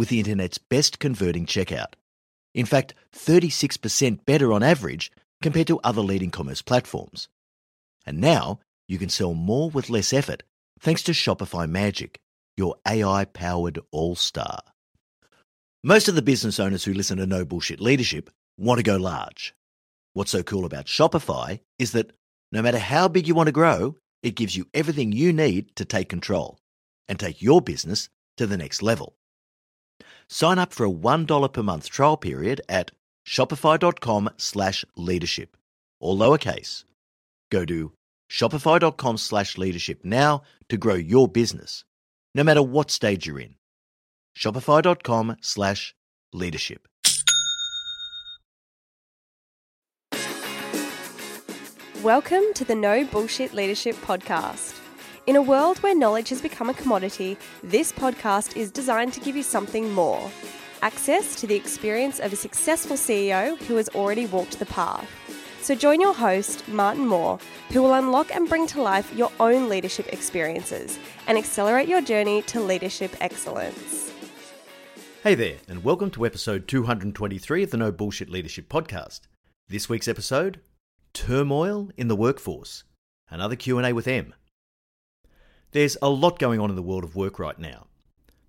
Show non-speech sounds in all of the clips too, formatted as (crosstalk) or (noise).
with the internet's best converting checkout. In fact, 36% better on average compared to other leading commerce platforms. And now you can sell more with less effort thanks to Shopify Magic, your AI powered all star. Most of the business owners who listen to No Bullshit Leadership want to go large. What's so cool about Shopify is that no matter how big you want to grow, it gives you everything you need to take control and take your business to the next level. Sign up for a $1 per month trial period at shopify.com slash leadership, all lowercase. Go to shopify.com slash leadership now to grow your business, no matter what stage you're in. Shopify.com slash leadership. Welcome to the No Bullshit Leadership Podcast. In a world where knowledge has become a commodity, this podcast is designed to give you something more access to the experience of a successful CEO who has already walked the path. So join your host, Martin Moore, who will unlock and bring to life your own leadership experiences and accelerate your journey to leadership excellence. Hey there, and welcome to episode 223 of the No Bullshit Leadership Podcast. This week's episode, Turmoil in the Workforce. Another Q&A with M. There's a lot going on in the world of work right now.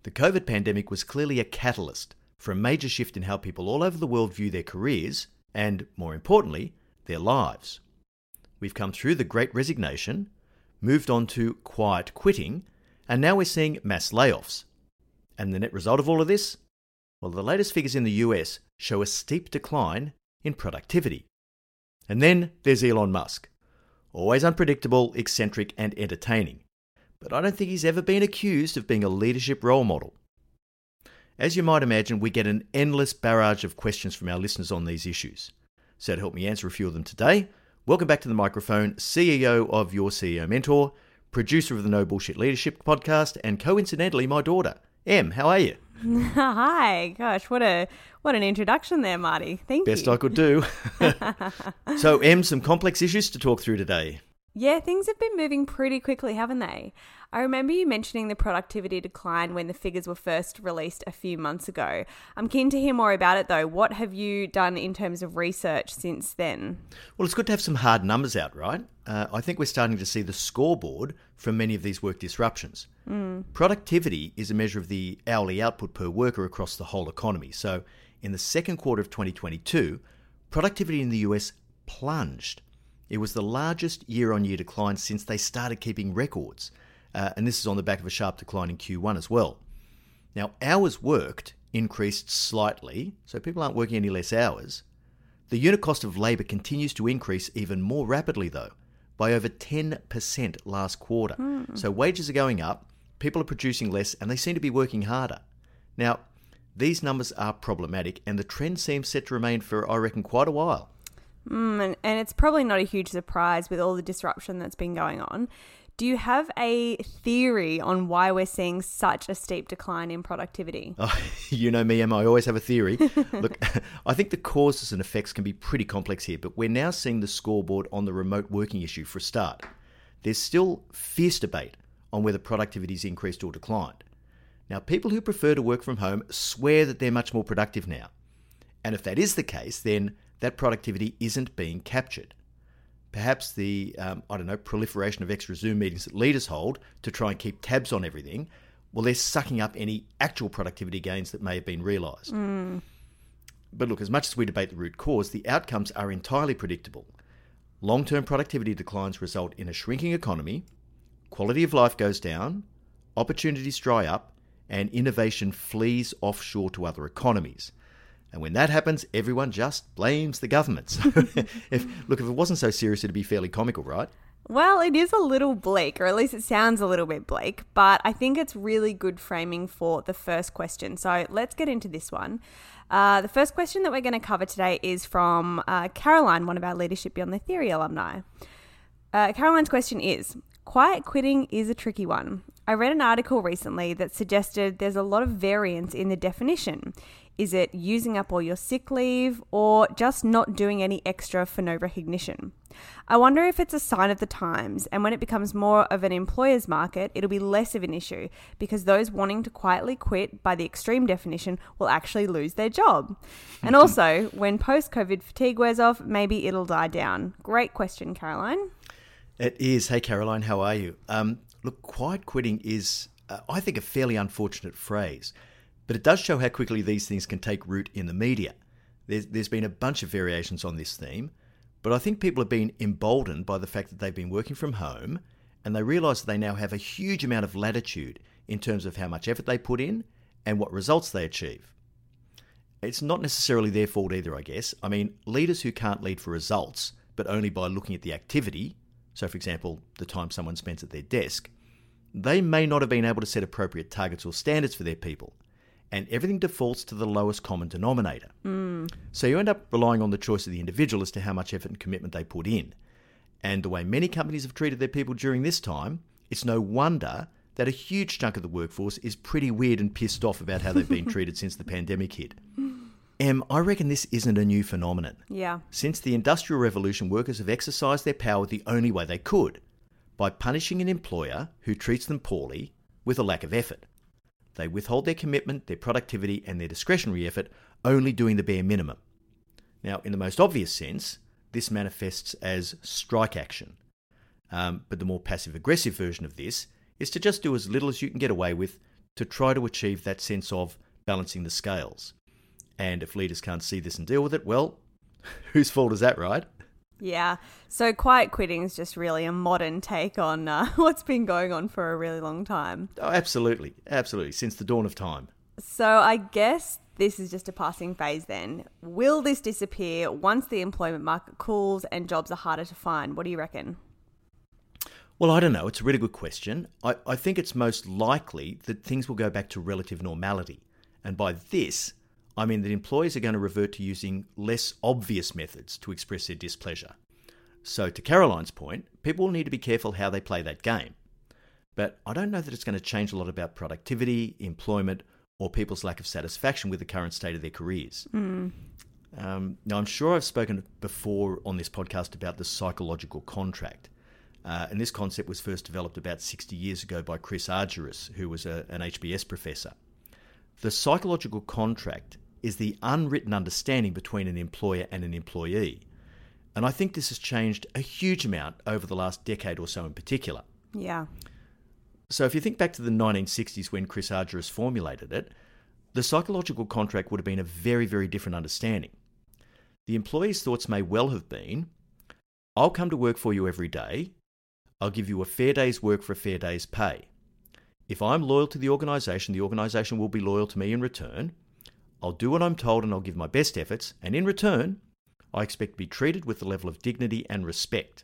The COVID pandemic was clearly a catalyst for a major shift in how people all over the world view their careers and, more importantly, their lives. We've come through the great resignation, moved on to quiet quitting, and now we're seeing mass layoffs. And the net result of all of this? Well, the latest figures in the US show a steep decline in productivity. And then there's Elon Musk. Always unpredictable, eccentric, and entertaining. But I don't think he's ever been accused of being a leadership role model. As you might imagine, we get an endless barrage of questions from our listeners on these issues. So, to help me answer a few of them today, welcome back to the microphone, CEO of Your CEO Mentor, producer of the No Bullshit Leadership podcast, and coincidentally, my daughter. Em, how are you? (laughs) Hi, gosh, what a what an introduction there, Marty. Thank Best you. Best I could do. (laughs) (laughs) so, Em, some complex issues to talk through today. Yeah, things have been moving pretty quickly, haven't they? I remember you mentioning the productivity decline when the figures were first released a few months ago. I'm keen to hear more about it though. What have you done in terms of research since then? Well, it's good to have some hard numbers out, right? Uh, I think we're starting to see the scoreboard from many of these work disruptions. Mm. Productivity is a measure of the hourly output per worker across the whole economy. So, in the second quarter of 2022, productivity in the US plunged. It was the largest year on year decline since they started keeping records uh, and this is on the back of a sharp decline in Q1 as well. Now, hours worked increased slightly, so people aren't working any less hours. The unit cost of labour continues to increase even more rapidly, though, by over 10% last quarter. Mm. So wages are going up, people are producing less, and they seem to be working harder. Now, these numbers are problematic, and the trend seems set to remain for, I reckon, quite a while. Mm, and, and it's probably not a huge surprise with all the disruption that's been going on. Do you have a theory on why we're seeing such a steep decline in productivity? (laughs) Oh, you know me, Emma. I always have a theory. (laughs) Look, (laughs) I think the causes and effects can be pretty complex here, but we're now seeing the scoreboard on the remote working issue for a start. There's still fierce debate on whether productivity has increased or declined. Now, people who prefer to work from home swear that they're much more productive now. And if that is the case, then that productivity isn't being captured perhaps the, um, I don't know, proliferation of extra Zoom meetings that leaders hold to try and keep tabs on everything, well, they're sucking up any actual productivity gains that may have been realised. Mm. But look, as much as we debate the root cause, the outcomes are entirely predictable. Long term productivity declines result in a shrinking economy, quality of life goes down, opportunities dry up, and innovation flees offshore to other economies. And when that happens, everyone just blames the government. So (laughs) if look, if it wasn't so serious, it'd be fairly comical, right? Well, it is a little bleak, or at least it sounds a little bit bleak, but I think it's really good framing for the first question. So let's get into this one. Uh, the first question that we're going to cover today is from uh, Caroline, one of our Leadership Beyond the Theory alumni. Uh, Caroline's question is Quiet quitting is a tricky one. I read an article recently that suggested there's a lot of variance in the definition. Is it using up all your sick leave or just not doing any extra for no recognition? I wonder if it's a sign of the times, and when it becomes more of an employer's market, it'll be less of an issue because those wanting to quietly quit by the extreme definition will actually lose their job. and (laughs) also, when post COVID fatigue wears off, maybe it'll die down. Great question, Caroline. It is. Hey, Caroline, how are you? Um, look, quiet quitting is, uh, I think, a fairly unfortunate phrase, but it does show how quickly these things can take root in the media. There's, there's been a bunch of variations on this theme, but I think people have been emboldened by the fact that they've been working from home and they realise that they now have a huge amount of latitude in terms of how much effort they put in and what results they achieve. It's not necessarily their fault either, I guess. I mean, leaders who can't lead for results, but only by looking at the activity, so for example, the time someone spends at their desk, they may not have been able to set appropriate targets or standards for their people. And everything defaults to the lowest common denominator. Mm. So you end up relying on the choice of the individual as to how much effort and commitment they put in. And the way many companies have treated their people during this time, it's no wonder that a huge chunk of the workforce is pretty weird and pissed off about how they've been (laughs) treated since the pandemic hit. Em, I reckon this isn't a new phenomenon. Yeah. Since the Industrial Revolution, workers have exercised their power the only way they could by punishing an employer who treats them poorly with a lack of effort. They withhold their commitment, their productivity, and their discretionary effort, only doing the bare minimum. Now, in the most obvious sense, this manifests as strike action. Um, but the more passive aggressive version of this is to just do as little as you can get away with to try to achieve that sense of balancing the scales. And if leaders can't see this and deal with it, well, (laughs) whose fault is that, right? Yeah. So quiet quitting is just really a modern take on uh, (laughs) what's been going on for a really long time. Oh, absolutely. Absolutely. Since the dawn of time. So I guess this is just a passing phase then. Will this disappear once the employment market cools and jobs are harder to find? What do you reckon? Well, I don't know. It's a really good question. I, I think it's most likely that things will go back to relative normality. And by this, I mean that employers are going to revert to using less obvious methods to express their displeasure. So, to Caroline's point, people will need to be careful how they play that game. But I don't know that it's going to change a lot about productivity, employment, or people's lack of satisfaction with the current state of their careers. Mm. Um, now, I'm sure I've spoken before on this podcast about the psychological contract. Uh, and this concept was first developed about 60 years ago by Chris Argyris, who was a, an HBS professor. The psychological contract is the unwritten understanding between an employer and an employee. And I think this has changed a huge amount over the last decade or so in particular. Yeah. So if you think back to the 1960s when Chris Argyris formulated it, the psychological contract would have been a very, very different understanding. The employee's thoughts may well have been I'll come to work for you every day, I'll give you a fair day's work for a fair day's pay. If I'm loyal to the organisation, the organisation will be loyal to me in return. I'll do what I'm told and I'll give my best efforts, and in return, I expect to be treated with the level of dignity and respect.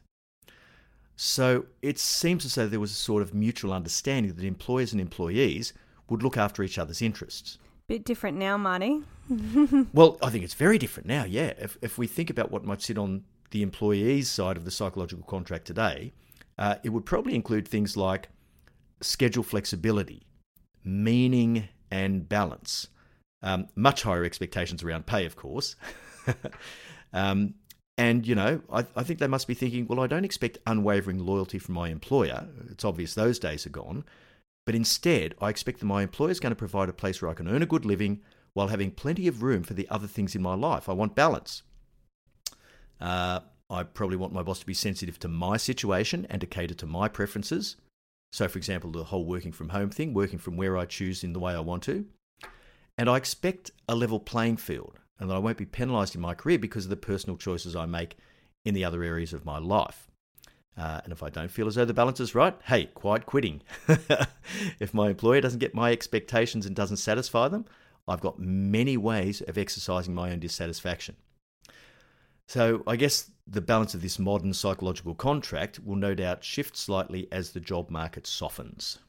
So it seems as though there was a sort of mutual understanding that employers and employees would look after each other's interests. Bit different now, Marty. (laughs) well, I think it's very different now, yeah. If, if we think about what might sit on the employee's side of the psychological contract today, uh, it would probably include things like schedule flexibility, meaning and balance, um, much higher expectations around pay, of course. (laughs) um, and, you know, I, I, think they must be thinking, well, I don't expect unwavering loyalty from my employer. It's obvious those days are gone. But instead, I expect that my employer is going to provide a place where I can earn a good living while having plenty of room for the other things in my life. I want balance. Uh, I probably want my boss to be sensitive to my situation and to cater to my preferences. So, for example, the whole working from home thing, working from where I choose in the way I want to. And I expect a level playing field and that I won't be penalised in my career because of the personal choices I make in the other areas of my life. Uh, and if I don't feel as though the balance is right, hey, quiet quitting. (laughs) if my employer doesn't get my expectations and doesn't satisfy them, I've got many ways of exercising my own dissatisfaction. So I guess the balance of this modern psychological contract will no doubt shift slightly as the job market softens.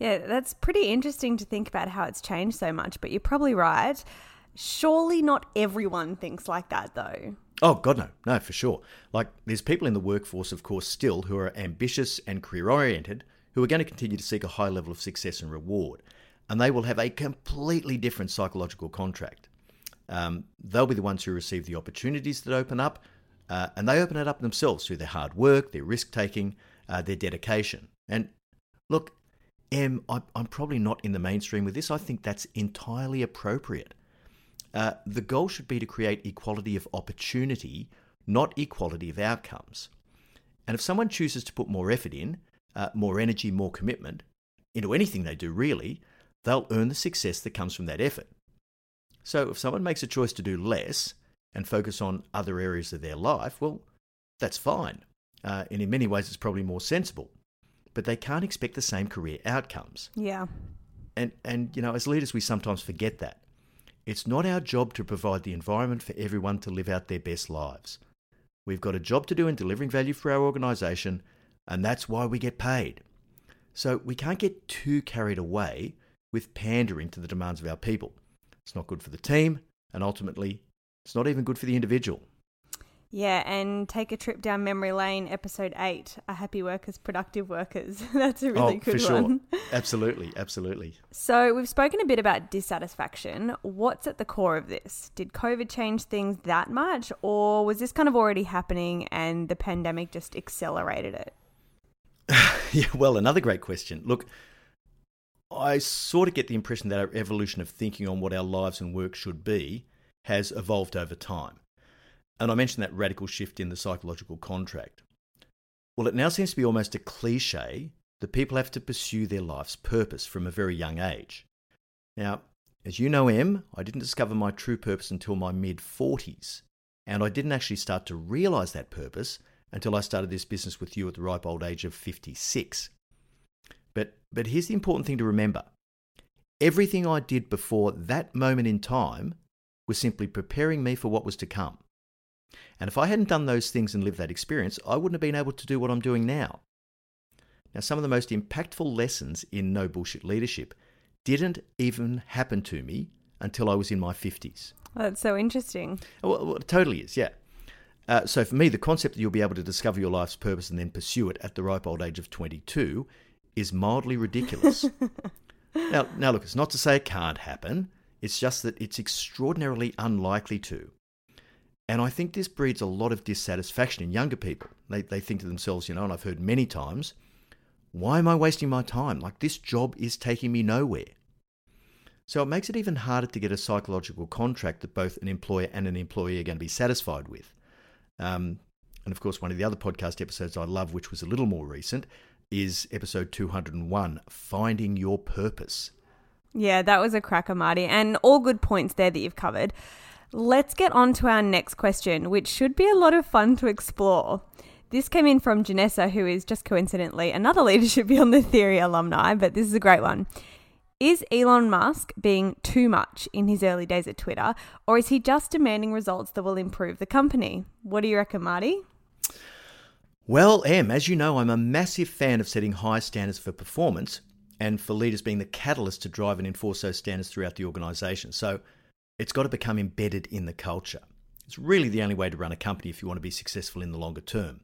Yeah, that's pretty interesting to think about how it's changed so much, but you're probably right. Surely not everyone thinks like that, though. Oh, God, no. No, for sure. Like, there's people in the workforce, of course, still who are ambitious and career oriented who are going to continue to seek a high level of success and reward. And they will have a completely different psychological contract. Um, they'll be the ones who receive the opportunities that open up, uh, and they open it up themselves through their hard work, their risk taking, uh, their dedication. And look, Em, I'm probably not in the mainstream with this. I think that's entirely appropriate. Uh, the goal should be to create equality of opportunity, not equality of outcomes. And if someone chooses to put more effort in, uh, more energy, more commitment into anything they do, really, they'll earn the success that comes from that effort. So if someone makes a choice to do less and focus on other areas of their life, well, that's fine. Uh, and in many ways, it's probably more sensible. But they can't expect the same career outcomes. Yeah. And, and you know, as leaders, we sometimes forget that. It's not our job to provide the environment for everyone to live out their best lives. We've got a job to do in delivering value for our organisation, and that's why we get paid. So we can't get too carried away with pandering to the demands of our people. It's not good for the team, and ultimately, it's not even good for the individual. Yeah, and take a trip down memory lane, episode eight. Are happy workers productive workers? (laughs) That's a oh, really oh, good for sure. one. (laughs) absolutely, absolutely. So we've spoken a bit about dissatisfaction. What's at the core of this? Did COVID change things that much, or was this kind of already happening and the pandemic just accelerated it? (laughs) yeah, well, another great question. Look, I sort of get the impression that our evolution of thinking on what our lives and work should be has evolved over time. And I mentioned that radical shift in the psychological contract. Well, it now seems to be almost a cliche that people have to pursue their life's purpose from a very young age. Now, as you know, Em, I didn't discover my true purpose until my mid 40s. And I didn't actually start to realize that purpose until I started this business with you at the ripe old age of 56. But, but here's the important thing to remember everything I did before that moment in time was simply preparing me for what was to come. And if I hadn't done those things and lived that experience, I wouldn't have been able to do what I'm doing now. Now, some of the most impactful lessons in no bullshit leadership didn't even happen to me until I was in my 50s. that's so interesting. Well, well, it totally is, yeah. Uh, so for me, the concept that you'll be able to discover your life's purpose and then pursue it at the ripe old age of 22 is mildly ridiculous. (laughs) now, now, look, it's not to say it can't happen. It's just that it's extraordinarily unlikely to. And I think this breeds a lot of dissatisfaction in younger people. They, they think to themselves, you know, and I've heard many times, why am I wasting my time? Like, this job is taking me nowhere. So it makes it even harder to get a psychological contract that both an employer and an employee are going to be satisfied with. Um, and of course, one of the other podcast episodes I love, which was a little more recent, is episode 201 Finding Your Purpose. Yeah, that was a cracker, Marty, and all good points there that you've covered. Let's get on to our next question, which should be a lot of fun to explore. This came in from Janessa, who is just coincidentally another (laughs) Leadership Beyond the Theory alumni, but this is a great one. Is Elon Musk being too much in his early days at Twitter, or is he just demanding results that will improve the company? What do you reckon, Marty? Well, Em, as you know, I'm a massive fan of setting high standards for performance and for leaders being the catalyst to drive and enforce those standards throughout the organisation. So it's got to become embedded in the culture. It's really the only way to run a company if you want to be successful in the longer term.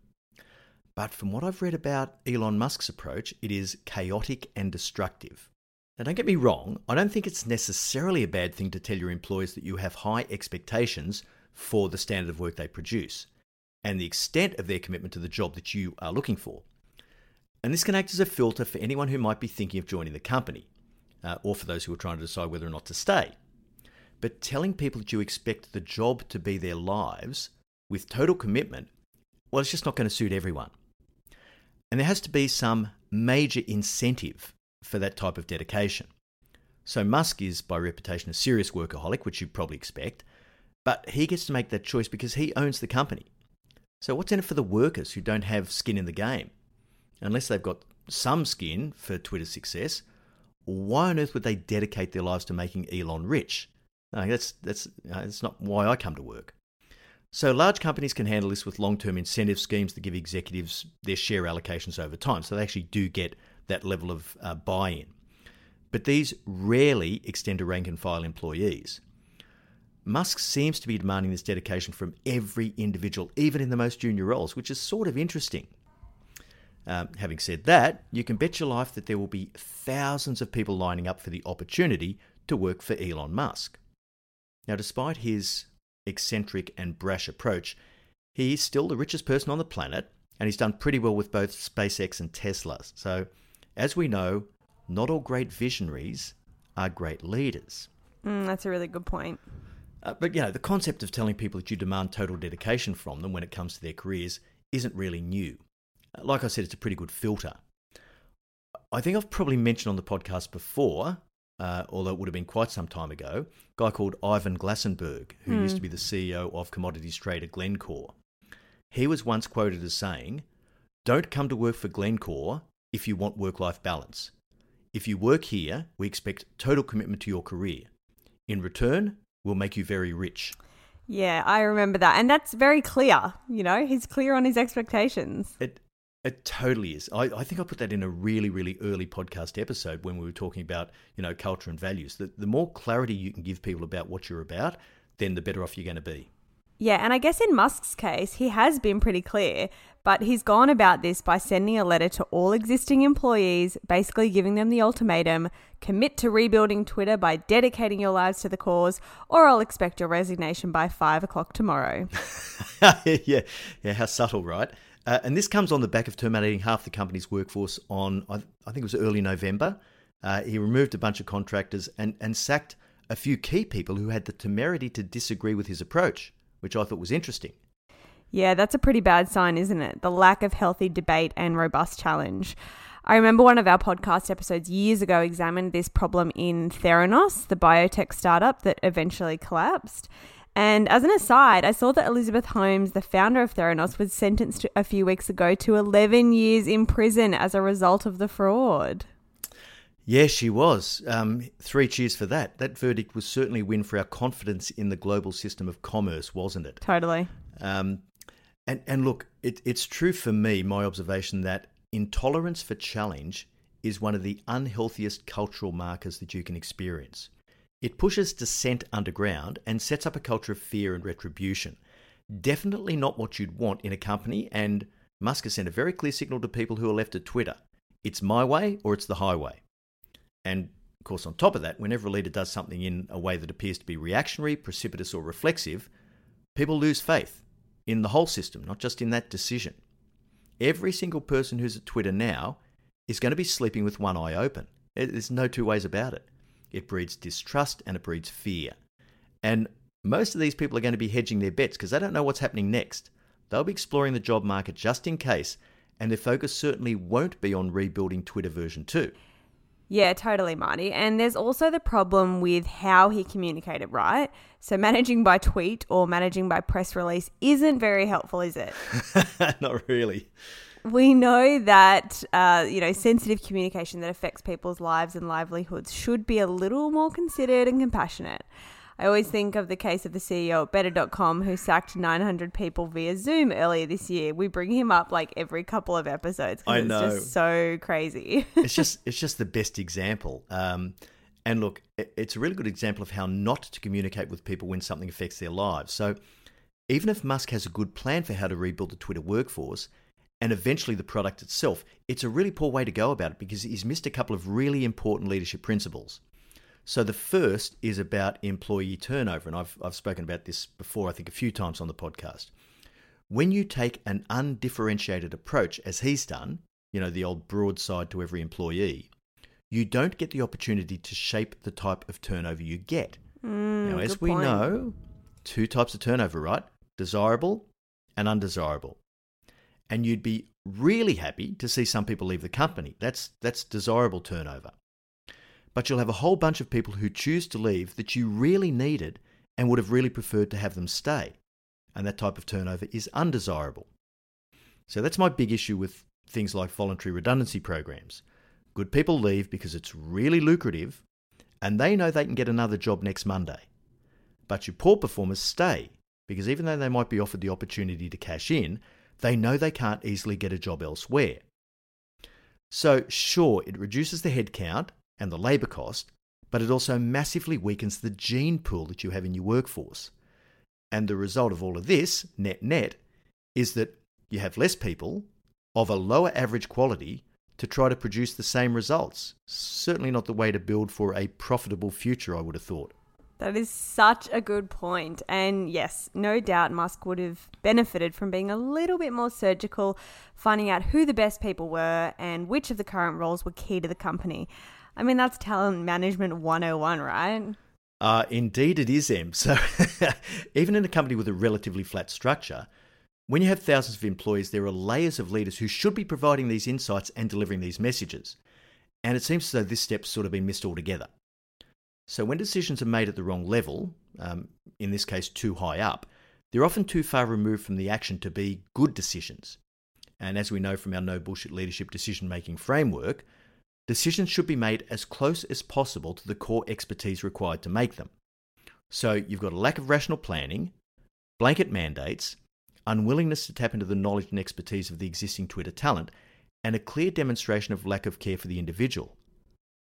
But from what I've read about Elon Musk's approach, it is chaotic and destructive. Now, don't get me wrong, I don't think it's necessarily a bad thing to tell your employees that you have high expectations for the standard of work they produce and the extent of their commitment to the job that you are looking for. And this can act as a filter for anyone who might be thinking of joining the company, uh, or for those who are trying to decide whether or not to stay. But telling people that you expect the job to be their lives with total commitment, well, it's just not going to suit everyone. And there has to be some major incentive for that type of dedication. So Musk is, by reputation, a serious workaholic, which you'd probably expect, but he gets to make that choice because he owns the company. So, what's in it for the workers who don't have skin in the game? Unless they've got some skin for Twitter's success, why on earth would they dedicate their lives to making Elon rich? No, that's, that's, that's not why I come to work. So large companies can handle this with long-term incentive schemes that give executives their share allocations over time. So they actually do get that level of uh, buy-in. But these rarely extend to rank and file employees. Musk seems to be demanding this dedication from every individual, even in the most junior roles, which is sort of interesting. Um, having said that, you can bet your life that there will be thousands of people lining up for the opportunity to work for Elon Musk. Now, despite his eccentric and brash approach, he's still the richest person on the planet, and he's done pretty well with both SpaceX and Tesla. So, as we know, not all great visionaries are great leaders. Mm, that's a really good point. Uh, but you know, the concept of telling people that you demand total dedication from them when it comes to their careers isn't really new. Like I said, it's a pretty good filter. I think I've probably mentioned on the podcast before, uh, although it would have been quite some time ago, a guy called Ivan Glasenberg, who used to be the CEO of commodities trader Glencore. He was once quoted as saying, Don't come to work for Glencore if you want work life balance. If you work here, we expect total commitment to your career. In return, we'll make you very rich. Yeah, I remember that. And that's very clear. You know, he's clear on his expectations. It it totally is. I, I think I put that in a really, really early podcast episode when we were talking about, you know, culture and values. The, the more clarity you can give people about what you're about, then the better off you're going to be. Yeah, and I guess in Musk's case, he has been pretty clear, but he's gone about this by sending a letter to all existing employees, basically giving them the ultimatum commit to rebuilding Twitter by dedicating your lives to the cause, or I'll expect your resignation by five o'clock tomorrow. (laughs) yeah, yeah, how subtle, right? Uh, and this comes on the back of terminating half the company's workforce on, I, I think it was early November. Uh, he removed a bunch of contractors and, and sacked a few key people who had the temerity to disagree with his approach, which I thought was interesting. Yeah, that's a pretty bad sign, isn't it? The lack of healthy debate and robust challenge. I remember one of our podcast episodes years ago examined this problem in Theranos, the biotech startup that eventually collapsed. And as an aside, I saw that Elizabeth Holmes, the founder of Theranos, was sentenced a few weeks ago to 11 years in prison as a result of the fraud. Yes, she was. Um, three cheers for that. That verdict was certainly a win for our confidence in the global system of commerce, wasn't it? Totally. Um, and, and look, it, it's true for me, my observation, that intolerance for challenge is one of the unhealthiest cultural markers that you can experience. It pushes dissent underground and sets up a culture of fear and retribution. Definitely not what you'd want in a company, and Musk has sent a very clear signal to people who are left at Twitter it's my way or it's the highway. And of course, on top of that, whenever a leader does something in a way that appears to be reactionary, precipitous, or reflexive, people lose faith in the whole system, not just in that decision. Every single person who's at Twitter now is going to be sleeping with one eye open. There's no two ways about it. It breeds distrust and it breeds fear. And most of these people are going to be hedging their bets because they don't know what's happening next. They'll be exploring the job market just in case, and their focus certainly won't be on rebuilding Twitter version 2. Yeah, totally, Marty. And there's also the problem with how he communicated, right? So managing by tweet or managing by press release isn't very helpful, is it? (laughs) Not really. We know that uh, you know sensitive communication that affects people's lives and livelihoods should be a little more considered and compassionate. I always think of the case of the CEO at Better.com who sacked 900 people via Zoom earlier this year. We bring him up like every couple of episodes. I it's know. just so crazy. (laughs) it's just it's just the best example. Um, and look, it's a really good example of how not to communicate with people when something affects their lives. So even if Musk has a good plan for how to rebuild the Twitter workforce and eventually the product itself, it's a really poor way to go about it because he's missed a couple of really important leadership principles. So the first is about employee turnover, and I've, I've spoken about this before, I think, a few times on the podcast. When you take an undifferentiated approach, as he's done, you know, the old broadside to every employee, you don't get the opportunity to shape the type of turnover you get. Mm, now, as we point. know, two types of turnover, right? Desirable and undesirable. And you'd be really happy to see some people leave the company. That's that's desirable turnover. But you'll have a whole bunch of people who choose to leave that you really needed and would have really preferred to have them stay. And that type of turnover is undesirable. So that's my big issue with things like voluntary redundancy programs. Good people leave because it's really lucrative and they know they can get another job next Monday. But your poor performers stay because even though they might be offered the opportunity to cash in, they know they can't easily get a job elsewhere. So, sure, it reduces the headcount and the labour cost, but it also massively weakens the gene pool that you have in your workforce. And the result of all of this, net net, is that you have less people of a lower average quality to try to produce the same results. Certainly not the way to build for a profitable future, I would have thought. That is such a good point. And yes, no doubt Musk would have benefited from being a little bit more surgical, finding out who the best people were and which of the current roles were key to the company. I mean, that's talent management 101, right? Uh, indeed, it is, Em. So, (laughs) even in a company with a relatively flat structure, when you have thousands of employees, there are layers of leaders who should be providing these insights and delivering these messages. And it seems as though this step's sort of been missed altogether. So, when decisions are made at the wrong level, um, in this case too high up, they're often too far removed from the action to be good decisions. And as we know from our no bullshit leadership decision making framework, decisions should be made as close as possible to the core expertise required to make them. So, you've got a lack of rational planning, blanket mandates, unwillingness to tap into the knowledge and expertise of the existing Twitter talent, and a clear demonstration of lack of care for the individual.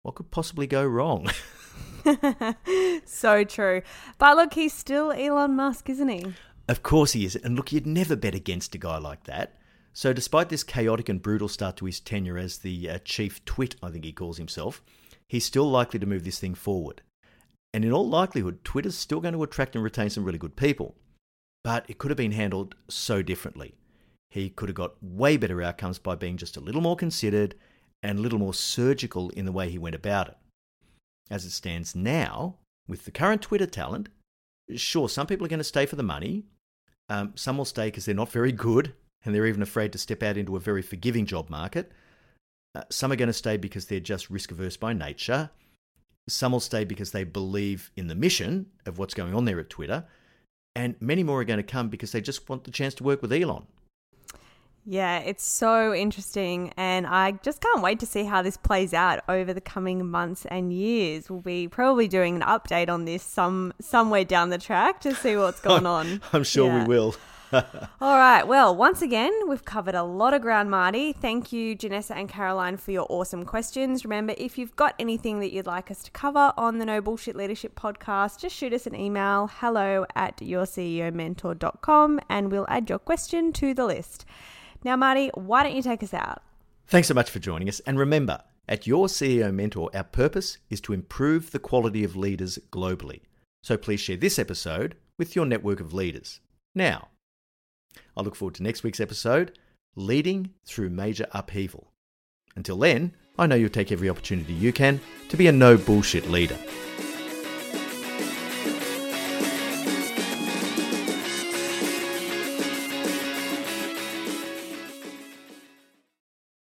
What could possibly go wrong? (laughs) (laughs) so true. But look, he's still Elon Musk, isn't he? Of course he is. And look, you'd never bet against a guy like that. So, despite this chaotic and brutal start to his tenure as the uh, chief twit, I think he calls himself, he's still likely to move this thing forward. And in all likelihood, Twitter's still going to attract and retain some really good people. But it could have been handled so differently. He could have got way better outcomes by being just a little more considered and a little more surgical in the way he went about it. As it stands now, with the current Twitter talent, sure, some people are going to stay for the money. Um, some will stay because they're not very good and they're even afraid to step out into a very forgiving job market. Uh, some are going to stay because they're just risk averse by nature. Some will stay because they believe in the mission of what's going on there at Twitter. And many more are going to come because they just want the chance to work with Elon. Yeah, it's so interesting, and I just can't wait to see how this plays out over the coming months and years. We'll be probably doing an update on this some somewhere down the track to see what's going (laughs) on. I'm sure yeah. we will. (laughs) All right. Well, once again, we've covered a lot of ground, Marty. Thank you, Janessa and Caroline, for your awesome questions. Remember, if you've got anything that you'd like us to cover on the No Bullshit Leadership podcast, just shoot us an email hello at yourceomentor.com and we'll add your question to the list. Now, Marty, why don't you take us out? Thanks so much for joining us. And remember, at Your CEO Mentor, our purpose is to improve the quality of leaders globally. So please share this episode with your network of leaders. Now, I look forward to next week's episode Leading Through Major Upheaval. Until then, I know you'll take every opportunity you can to be a no bullshit leader.